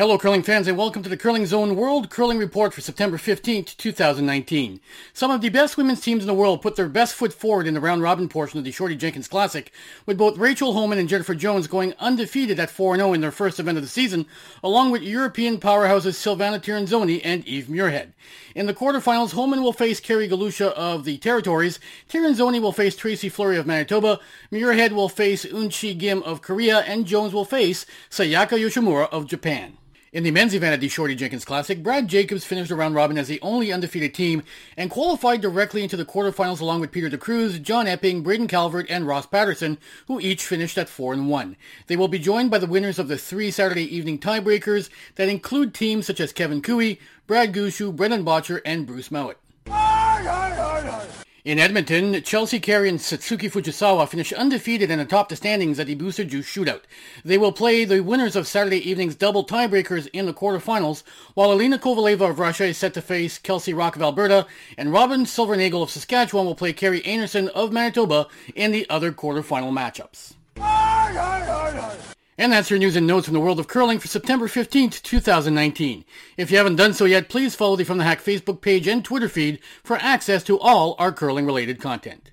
Hello, curling fans, and welcome to the Curling Zone World Curling Report for September 15th, 2019. Some of the best women's teams in the world put their best foot forward in the round robin portion of the Shorty Jenkins Classic, with both Rachel Homan and Jennifer Jones going undefeated at 4-0 in their first event of the season, along with European powerhouses Silvana Tirinzoni and Eve Muirhead. In the quarterfinals, Homan will face Kerry Galusha of the Territories, Tirinzoni will face Tracy Fleury of Manitoba, Muirhead will face Eunchae Gim of Korea, and Jones will face Sayaka Yoshimura of Japan. In the men's event at the Shorty Jenkins Classic, Brad Jacobs finished the round robin as the only undefeated team and qualified directly into the quarterfinals along with Peter DeCruz, John Epping, Braden Calvert, and Ross Paterson, who each finished at 4 and 1. They will be joined by the winners of the three Saturday evening tiebreakers that include teams such as Kevin Koe, Brad Gushue, Brendan Bottcher, and Bruce Mouat. In Edmonton, Chelsea Carey and Satsuki Fujisawa finish undefeated and atop the standings at the Booster Juice Shootout. They will play the winners of Saturday evening's double tiebreakers in the quarterfinals, while Alina Kovaleva of Russia is set to face Kelsey Rocque of Alberta, and Robyn Silvernagle of Saskatchewan will play Kerri Einarson of Manitoba in the other quarterfinal matchups. And that's your news and notes from the world of curling for September 15th, 2019. If you haven't done so yet, please follow the From the Hack Facebook page and Twitter feed for access to all our curling related content.